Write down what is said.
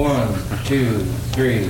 One, two, three.